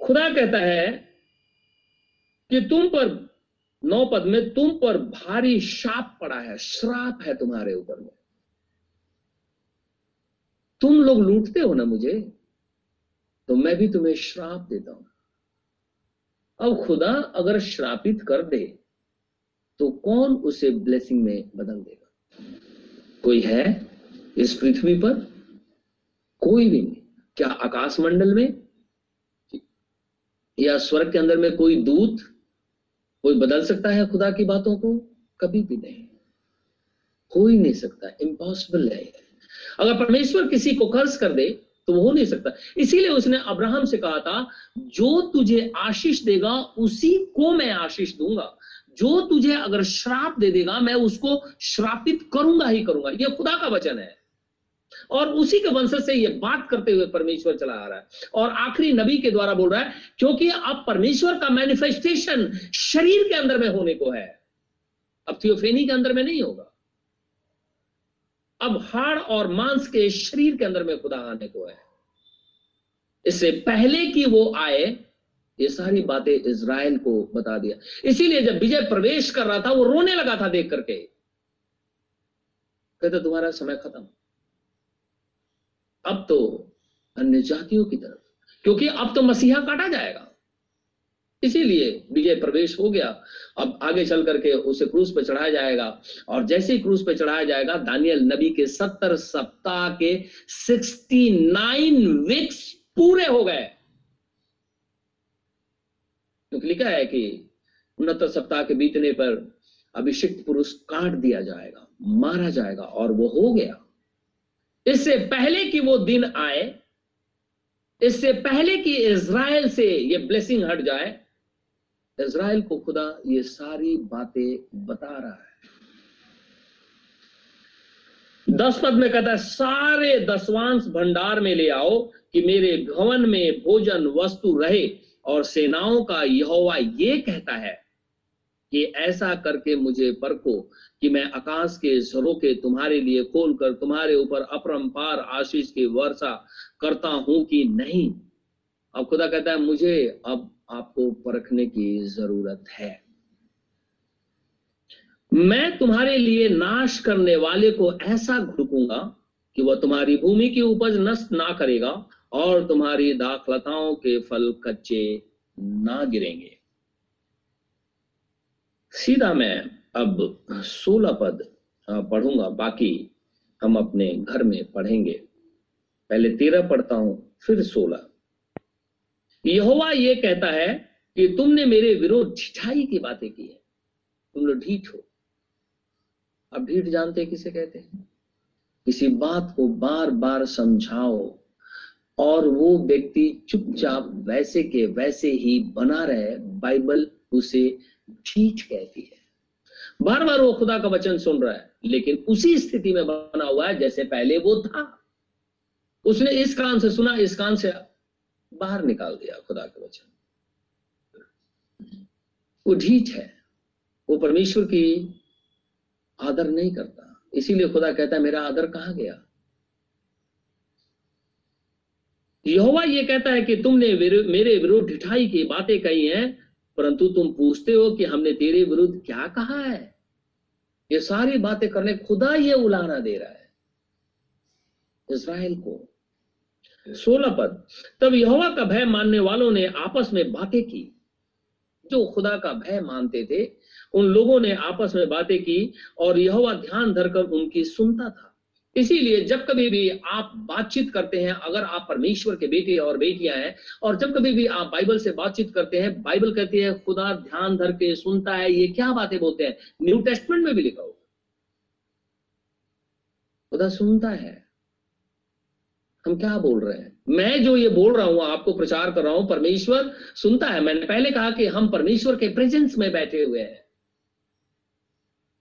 खुदा कहता है कि तुम पर, नौ पद में, तुम पर भारी शाप पड़ा है, श्राप है तुम्हारे ऊपर में। तुम लोग लूटते हो ना मुझे तो मैं भी तुम्हें श्राप देता हूँ। अब खुदा अगर श्रापित कर दे तो कौन उसे ब्लेसिंग में बदल देगा? कोई है इस पृथ्वी पर? कोई भी नहीं। क्या आकाश मंडल में? या स्वर्ग के अंदर में कोई दूत? कोई बदल सकता है खुदा की बातों को? कभी भी नहीं। हो ही नहीं सकता। इम्पॉसिबल है अगर परमेश्वर किसी को कर्ज कर दे तो वो हो नहीं सकता। इसीलिए उसने अब्राहम से कहा था, जो तुझे आशीष देगा, उसी को मैं आशीष दूँगा। जो तुझे अगर श्राप दे देगा, मैं उसको श्रापित करूँगा ही करूँगा। यह खुदा का वचन है। और उसी के वंश से ये बात करते हुए परमेश्वर चला आ रहा है। और आखिरी नबी के द्वारा बोल रहा है, क्योंकि अब परमेश्वर का मैनिफेस्टेशन शरीर के अंदर में होने को है। अब थियोफेनी के अंदर में नहीं होगा। अब हाड़ और मांस के शरीर के अंदर में खुदा आने को है। इससे पहले कि वो आए ये सारी बातें इज़राइल को बता दिया। इसीलिए जब विजय प्रवेश कर रहा था, वो रोने लगा था देख करके। कहते, तुम्हारा समय खत्म। अब तो अन्य जातियों की तरफ़। क्योंकि अब तो मसीहा काटा जाएगा। इसीलिए विजय प्रवेश हो गया। अब आगे चल करके उसे क्रूज पे चढ़ाया जाएगा। और जैसे ही क्रूज पे चढ़ाया जाएगा, दानियल नबी के सत्तर सप्ताह के सिक्सटी नाइन वीक्स पूरे हो गए। क्योंकि लिखा है कि उनहत्तर सप्ताह के बीतने पर अभिषिक्त पुरुष काट दिया जाएगा, मारा जाएगा और वो हो गया। इससे पहले कि वो दिन आए, इससे पहले कि इज़राइल से ये ब्लेसिंग हट जाए, इज़राइल को खुदा ये सारी बातें बता रहा है। दस पद में कहता है, सारे दसवांश भंडार में ले आओ कि मेरे भवन में भोजन वस्तु रहे। और सेनाओं का यहोवा ये कहता है कि ऐसा करके मुझे परखो कि मैं आकाश के झरोके तुम्हारे लिए खोलकर तुम्हारे ऊपर अपरंपार आशीष की वर्षा करता हूँ कि नहीं। अब खुदा कहता है, मुझे अब आपको परखने की ज़रूरत है। मैं तुम्हारे लिए नाश करने वाले को ऐसा घुड़कूँगा कि वह तुम्हारी भूमि की उपज नष्ट ना करेगा और तुम्हारी दाखलताओं के फल कच्चे ना गिरेंगे। सीधा मैं अब सोलह पद पढ़ूँगा, बाकी हम अपने घर में पढ़ेंगे। पहले तेरह पढ़ता हूँ, फिर सोलह। यहोवा ये कहता है कि तुमने मेरे विरोध ढिठाई की बातें की है। तुम लोग ढीठ हो। अब ढीठ जानते किसे कहते हैं? किसी बात को बार बार समझाओ और वो व्यक्ति चुपचाप वैसे के वैसे ही बना रहे, बाइबल उसे ढीठ कहती है। बार बार वो खुदा का वचन सुन रहा है, लेकिन उसी स्थिति में बना हुआ है जैसे पहले वो था। उसने इस कान से सुना, इस कान से बाहर निकाल दिया खुदा का वचन। वो ढीठ है। वो परमेश्वर की आदर नहीं करता। इसीलिए खुदा कहता है, मेरा आदर कहाँ गया? यहोवा ये कहता है कि तुमने मेरे विरुद्ध ढिठाई की बातें कही हैं, परंतु तुम पूछते हो कि हमने तेरे विरुद्ध क्या कहा है? ये सारी बातें करने खुदा ये उलाना दे रहा है। इसराइल को। सोलह पद। तब यहोवा का भय मानने वालों ने आपस में बातें की। जो खुदा का भय मानते थे, उन लोगों ने आपस में बातें की और यहोवा ध्यान धरकर उनकी सुनता था। इसीलिए जब कभी भी आप बातचीत करते हैं, अगर आप परमेश्वर के बेटे और बेटियाँ हैं, और जब कभी भी आप बाइबल से बातचीत करते हैं, बाइबल कहती है, खुदा ध्यान धर के सुनता है। ये क्या बातें बोलते हैं? न्यू टेस्टमेंट में भी लिखा होगा खुदा सुनता है। हम क्या बोल रहे हैं? मैं जो ये बोल रहा हूँ, आपको प्रचार कर रहा हूँ, परमेश्वर सुनता है। मैंने पहले कहा कि हम परमेश्वर के प्रेजेंस में बैठे हुए हैं।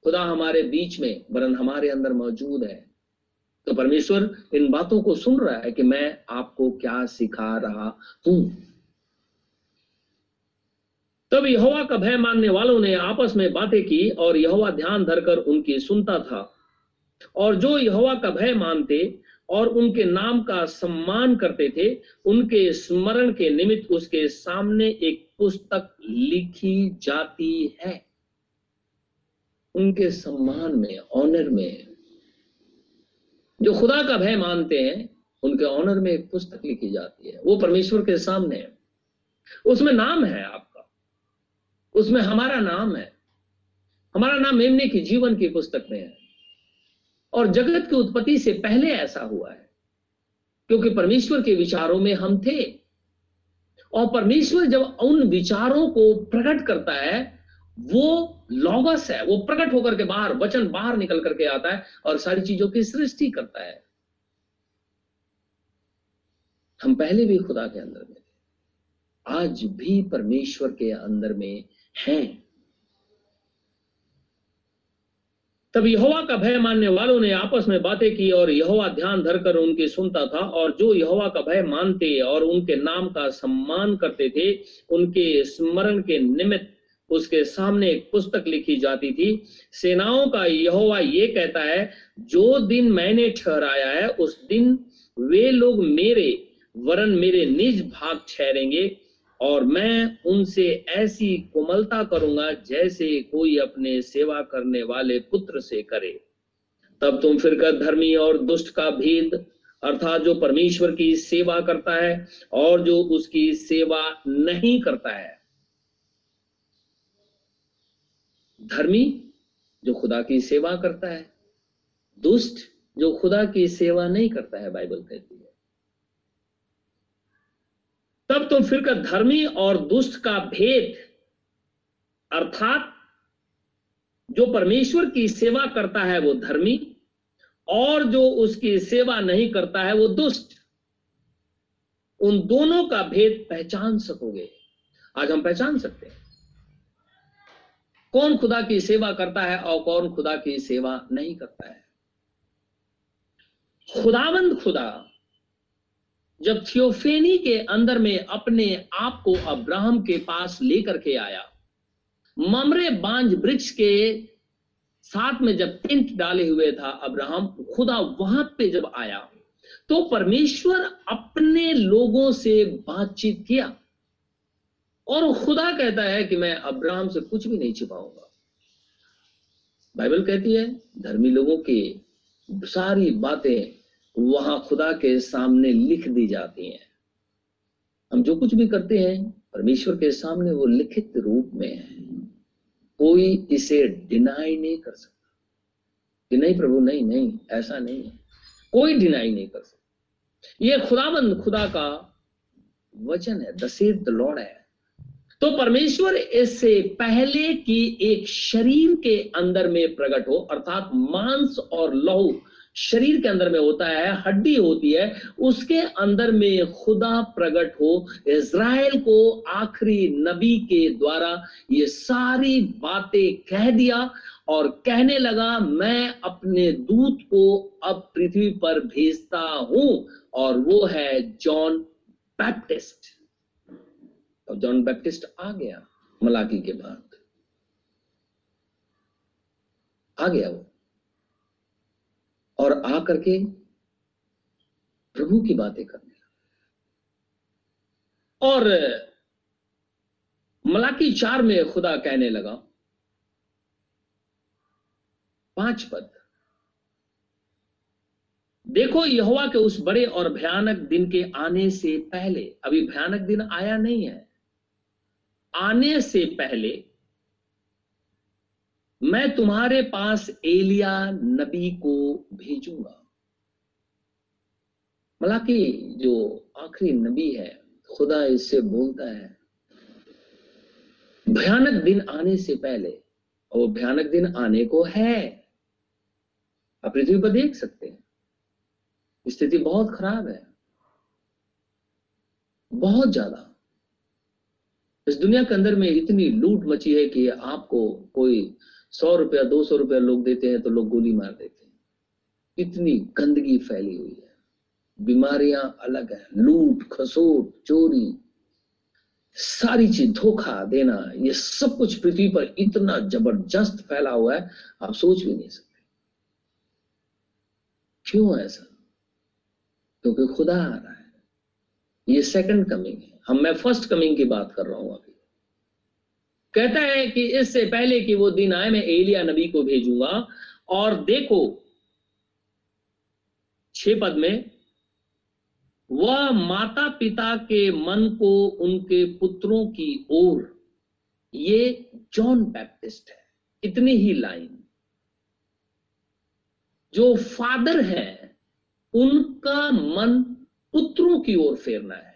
खुदा हमारे बीच में, वरन हमारे अंदर मौजूद है। तो परमेश्वर इन बातों को सुन रहा है कि मैं आपको क्या सिखा रहा हूँ। तब यहोवा का भय मानने वालों ने आपस में बातें की और यहोवा ध्यान धरकर उनकी सुनता था। और जो यहोवा का भय मानते और उनके नाम का सम्मान करते थे, उनके स्मरण के निमित्त उसके सामने एक पुस्तक लिखी जाती है। उनके सम्मान में ऑनर में जो खुदा का भय मानते हैं, उनके ऑनर में एक पुस्तक लिखी जाती है। वो परमेश्वर के सामने है। उसमें नाम है आपका। उसमें हमारा नाम है। हमारा नाम मेमने की जीवन की पुस्तक में है। और जगत की उत्पत्ति से पहले ऐसा हुआ है। क्योंकि परमेश्वर के विचारों में हम थे। और परमेश्वर जब उन विचारों को प्रकट करता है, वो लॉगस है, वो प्रकट होकर के बाहर, वचन बाहर निकल करके आता है और सारी चीज़ों की सृष्टि करता है। हम पहले भी खुदा के अंदर में थे। आज भी परमेश्वर के अंदर में हैं। तब यहोवा का भय मानने वालों ने आपस में बातें की और यहोवा ध्यान धरकर उनकी सुनता था और जो यहोवा का भय मानते और उनके नाम का सम्मान करते थे, उनके स्मरण के निमित्त उसके सामने एक पुस्तक लिखी जाती थी। सेनाओं का यहोवा ये कहता है, जो दिन मैंने ठहराया है, उस दिन वे लोग मेरे वरन मेरे निज भाग ठहरेंगे और मैं उनसे ऐसी कोमलता करूँगा जैसे कोई अपने सेवा करने वाले पुत्र से करे। तब तुम फिर कर धर्मी और दुष्ट का भेद, अर्थात जो परमेश्वर की सेवा करता है और जो उसकी सेवा नहीं करता है। धर्मी जो खुदा की सेवा करता है, दुष्ट जो खुदा की सेवा नहीं करता है, बाइबल कहती है। तब तो फिर का धर्मी और दुष्ट का भेद, अर्थात जो परमेश्वर की सेवा करता है, वो धर्मी, और जो उसकी सेवा नहीं करता है, वो दुष्ट। उन दोनों का भेद पहचान सकोगे। आज हम पहचान सकते हैं। कौन खुदा की सेवा करता है और कौन खुदा की सेवा नहीं करता है? खुदावंद खुदा, जब थियोफेनी के अंदर में अपने आप को अब्राहम के पास लेकर के आया, ममरे बांझ वृक्ष के साथ में जब टेंट डाले हुए था अब्राहम, खुदा वहाँ पे जब आया तो परमेश्वर अपने लोगों से बातचीत किया। और खुदा कहता है कि मैं अब्राहम से कुछ भी नहीं छिपाऊँगा। बाइबल कहती है, धर्मी लोगों की सारी बातें वहाँ खुदा के सामने लिख दी जाती हैं। हम जो कुछ भी करते हैं, परमेश्वर के सामने वो लिखित रूप में है। कोई इसे डिनाई नहीं कर सकता। कि नहीं प्रभु, नहीं नहीं, ऐसा नहीं है। कोई डिनाई नहीं कर सकता। ये खुदाबंद खुदा का वचन है द लॉर्ड है। तो परमेश्वर इससे पहले कि एक शरीर के अंदर में प्रकट हो, अर्थात मांस और लहू शरीर के अंदर में होता है, हड्डी होती है, उसके अंदर में खुदा प्रकट हो, इज़राइल को आखिरी नबी के द्वारा ये सारी बातें कह दिया और कहने लगा, मैं अपने दूत को अब पृथ्वी पर भेजता हूँ और वो है जॉन बैप्टिस्ट। और जॉन बैप्टिस्ट आ गया मलाकी के बाद। आ गया वो। और आ करके प्रभु की बातें करने लगा। और, मलाकी चार में खुदा कहने लगा, पाँच पद। देखो, यहोवा के उस बड़े और भयानक दिन के आने से पहले, अभी भयानक दिन आया नहीं है आने से पहले मैं तुम्हारे पास एलिया नबी को भेजूँगा। मलाकी, जो आखिरी नबी है, खुदा इससे बोलता है, भयानक दिन आने से पहले, और भयानक दिन आने को है। आप पृथ्वी पर देख सकते हैं, स्थिति बहुत खराब है, बहुत ज़्यादा। इस दुनिया के अंदर में इतनी लूट मची है कि आपको कोई सौ रुपया, दो सौ रुपया लोग देते हैं तो लोग गोली मार देते हैं। इतनी गंदगी फैली हुई है। बीमारियाँ अलग है। लूट, खसोट, चोरी, सारी चीज़, धोखा देना, ये सब कुछ पृथ्वी पर इतना ज़बरदस्त फैला हुआ है, आप सोच भी नहीं सकते। क्यों ऐसा? क्योंकि खुदा आ रहा है। ये सेकंड कमिंग है। हम, मैं फ़र्स्ट कमिंग की बात कर रहा हूँ अभी। कहता है कि इससे पहले कि वो दिन आए, मैं एलिया नबी को भेजूँगा और देखो, छह पद में, वह माता पिता के मन को उनके पुत्रों की ओर, ये जॉन बैप्टिस्ट है, इतनी ही लाइन। जो फादर है, उनका मन पुत्रों की ओर फेरना है।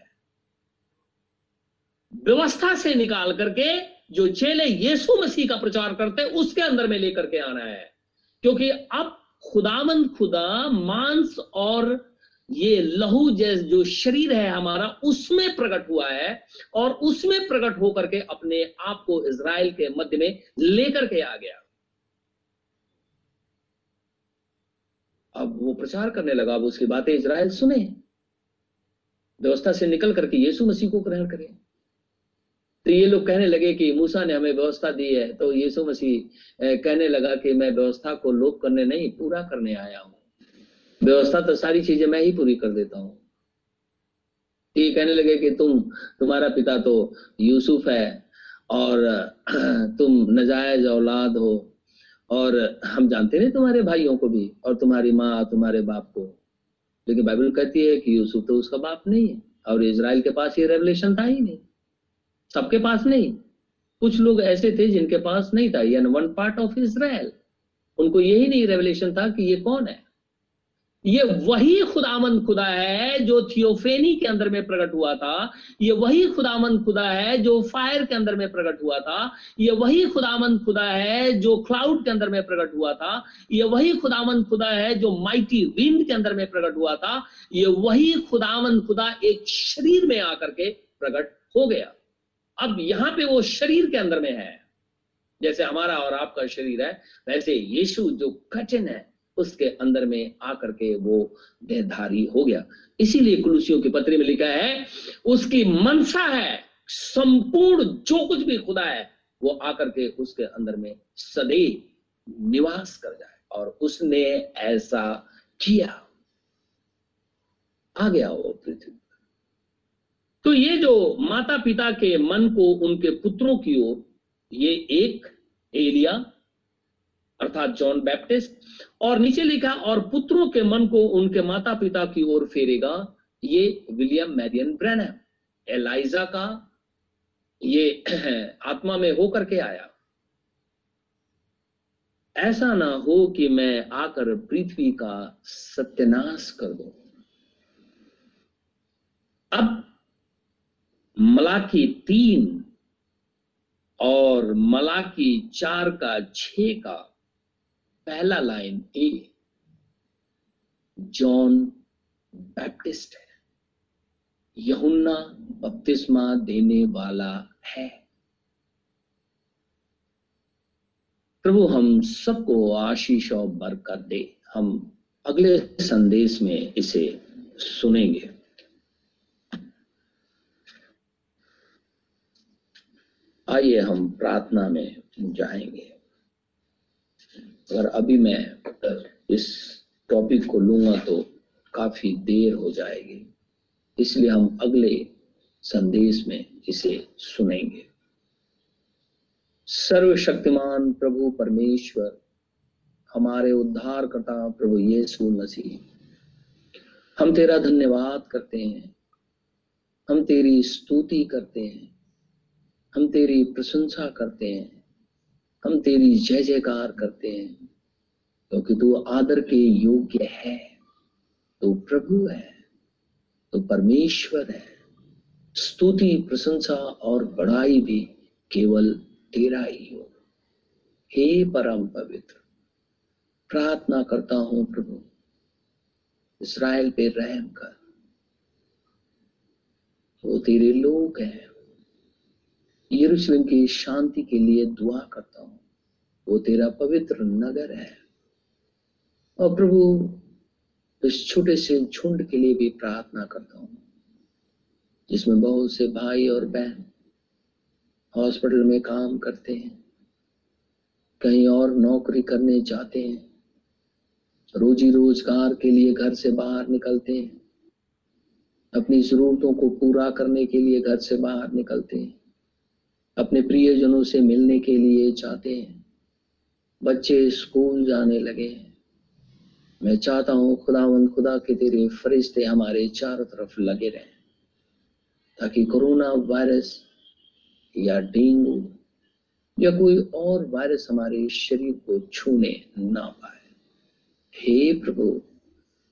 व्यवस्था से निकाल करके जो चेले यीशु मसीह का प्रचार करते हैं, उसके अंदर में लेकर के आना है। क्योंकि अब खुदामंद खुदा, मांस और ये लहू जैस जो शरीर है हमारा, उसमें प्रकट हुआ है और उसमें प्रकट होकर के अपने आप को इज़राइल के मध्य में लेकर के आ गया। अब वो प्रचार करने लगा, अब उसकी बातें इज़राइल सुने। व्यवस्था से निकल करके यीशु मसीह को ग्रहण करें। तो ये लोग कहने लगे कि मूसा ने हमें व्यवस्था दी है तो यीशु मसीह कहने लगा कि मैं व्यवस्था को लोप करने नहीं, पूरा करने आया हूँ। व्यवस्था तो सारी चीज़ें मैं ही पूरी कर देता हूँ। ये कहने लगे कि तुम, तुम्हारा पिता तो यूसुफ है, और, तुम नजायज औलाद हो, और हम जानते नहीं तुम्हारे भाइयों को भी, और तुम्हारी माँ, तुम्हारे बाप को। लेकिन बाइबल कहती है कि यूसुफ तो उसका बाप नहीं है, और इसराइल के पास ये रेवलेशन था ही नहीं। सबके पास नहीं। कुछ लोग ऐसे थे जिनके पास नहीं था। यानी वन पार्ट ऑफ़ इसराइल उनको यही नहीं रेवलेशन था कि ये कौन है। ये वही खुदामंद खुदा है जो थियोफेनी के अंदर में प्रकट हुआ था। ये वही खुदामंद खुदा है जो फायर के अंदर में प्रकट हुआ था। ये वही खुदामंद खुदा है जो क्लाउड के अंदर में प्रकट हुआ था। ये वही खुदामंद खुदा है जो माइटी विंड के अंदर में प्रकट हुआ था। ये वही खुदामंद खुदा एक शरीर में आकर के प्रकट हो गया। अब यहाँ पे वो शरीर के अंदर में है। जैसे हमारा और आपका शरीर है, वैसे यीशु जो कठिन है, उसके अंदर में आकर के वो देहधारी हो गया। इसीलिए कुलूसियों की पत्री में लिखा है, उसकी मनसा है, संपूर्ण जो कुछ भी खुदा है, वो आकर के उसके अंदर में सदैव निवास कर जाए। और उसने ऐसा किया। आ गया वो पृथ्वी। तो ये जो माता पिता के मन को उनके पुत्रों की ओर, ये एक एलिया, अर्थात जॉन बैप्टिस्ट, और नीचे लिखा, और पुत्रों के मन को उनके माता पिता की ओर फेरेगा, ये विलियम मैरियन ब्रैनम एलाइजा का ये आत्मा में होकर के आया। ऐसा ना हो कि मैं आकर पृथ्वी का सत्यानाश कर दू। अब मलाकी तीन और मलाकी चार का छ का पहला लाइन ए। जॉन बैप्टिस्ट है। यहुन्ना बपतिस्मा देने वाला है। प्रभु, हम सबको आशीष और बरकत दे। हम अगले संदेश में इसे सुनेंगे। आइए हम प्रार्थना में जाएँगे। अगर अभी मैं इस टॉपिक को लूँगा तो काफ़ी देर हो जाएगी। इसलिए हम अगले संदेश में इसे सुनेंगे। सर्वशक्तिमान प्रभु परमेश्वर, हमारे उद्धार करता प्रभु यीशु मसीह, हम तेरा धन्यवाद करते हैं। हम तेरी स्तुति करते हैं। हम तेरी प्रशंसा करते हैं। हम तेरी जय जयकार करते हैं। क्योंकि तो तू आदर के योग्य है। तो प्रभु है। तो परमेश्वर है। स्तुति, प्रशंसा और बड़ाई भी केवल तेरा ही हो। हे परम पवित्र, प्रार्थना करता हूँ प्रभु इसराइल पे रहम कर। वो तेरे लोग हैं। यरूशलेम की शांति के लिए दुआ करता हूँ। वो तेरा पवित्र नगर है। और प्रभु, इस छोटे से झुंड के लिए भी प्रार्थना करता हूँ, जिसमें बहुत से भाई और बहन हॉस्पिटल में काम करते हैं, कहीं और नौकरी करने जाते हैं रोजी रोज़गार के लिए घर से बाहर निकलते हैं, अपनी जरूरतों को पूरा करने के लिए घर से बाहर निकलते हैं। अपने प्रियजनों से मिलने के लिए चाहते हैं। बच्चे स्कूल जाने लगे हैं। मैं चाहता हूँ खुदावंद खुदा के तेरे फरिश्ते हमारे चारों तरफ़ लगे रहें, ताकि कोरोना वायरस या डेंगू या कोई और वायरस हमारे शरीर को छूने ना पाए। हे प्रभु,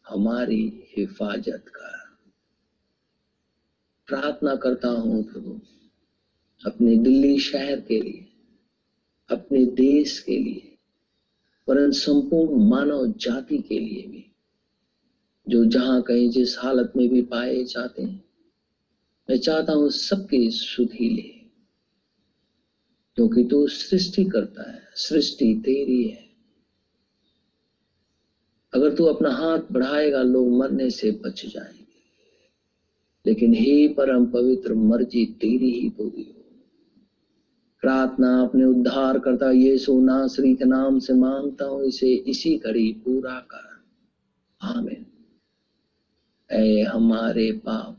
हमारी हिफाजत कर। प्रार्थना करता हूँ प्रभु अपने दिल्ली शहर के लिए, अपने देश के लिए, वरन संपूर्ण मानव जाति के लिए भी, जो जहाँ कहीं जिस हालत में भी पाए जाते हैं। मैं चाहता हूँ सबकी सुधी ले, क्योंकि तू सृष्टि करता है, सृष्टि तेरी है। अगर तू अपना हाथ बढ़ाएगा, लोग मरने से बच जाएँगे। लेकिन हे परम पवित्र मर्ज़ी तेरी ही पूरी हो प्रार्थना अपने उद्धार करता यीशु नासरी के नाम से माँगता हूँ, इसे इसी घड़ी पूरा कर। आमीन। ऐ हमारे पाप,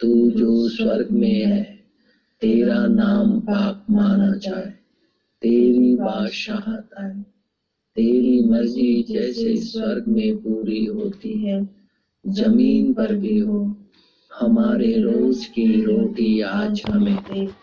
तू जो स्वर्ग में है, तेरा नाम पाक माना जाए। तेरी बादशाहत आए। तेरी मर्ज़ी जैसे स्वर्ग में पूरी होती है, ज़मीन पर भी हो। हमारे रोज की रोटी आज हमें दे।